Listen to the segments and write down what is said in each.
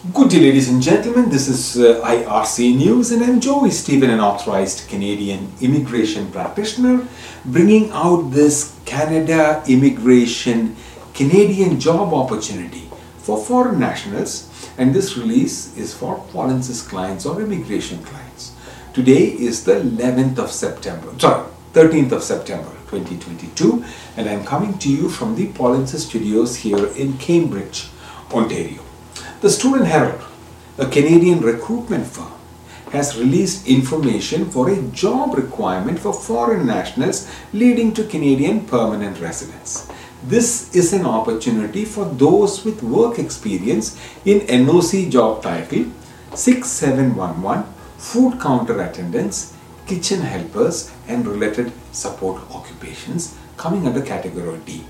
Good day, ladies and gentlemen. This is uh, IRC News, and I'm Joey Stephen, an authorized Canadian immigration practitioner, bringing out this Canada immigration Canadian job opportunity for foreign nationals. And this release is for Paulinsis clients or immigration clients. Today is the 11th of September, sorry, 13th of September 2022, and I'm coming to you from the Paulinsis studios here in Cambridge, Ontario. The Student Herald, a Canadian recruitment firm, has released information for a job requirement for foreign nationals leading to Canadian permanent residence. This is an opportunity for those with work experience in NOC job title 6711 food counter attendants, kitchen helpers and related support occupations coming under category D.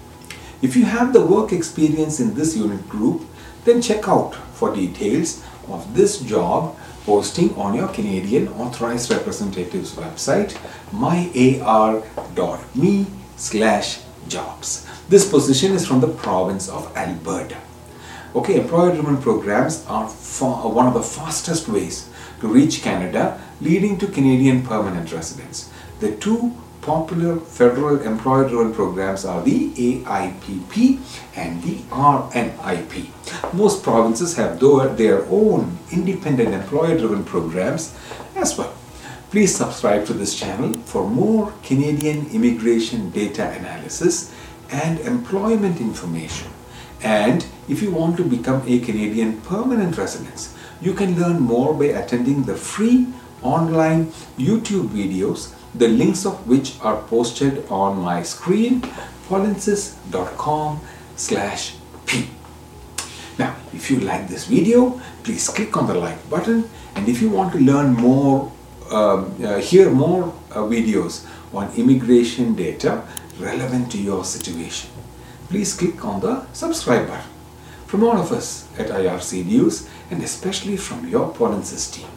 If you have the work experience in this unit group, then check out for details of this job posting on your Canadian Authorized Representatives website myar.me slash jobs. This position is from the province of Alberta. Okay, employer-driven programs are uh, one of the fastest ways to reach Canada, leading to Canadian permanent residence. The two popular federal employer-driven programs are the AIPP and the RNIP. Most provinces have their own independent employer-driven programs as well. Please subscribe to this channel for more Canadian immigration data analysis and employment information. And if you want to become a Canadian permanent resident, you can learn more by attending the free online YouTube videos the links of which are posted on my screen paulinsis.com slash p. If you like this video, please click on the like button and if you want to learn more, um, uh, hear more uh, videos on immigration data relevant to your situation, please click on the subscribe button. From all of us at IRC News and especially from your Paulinsis team,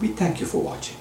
we thank you for watching.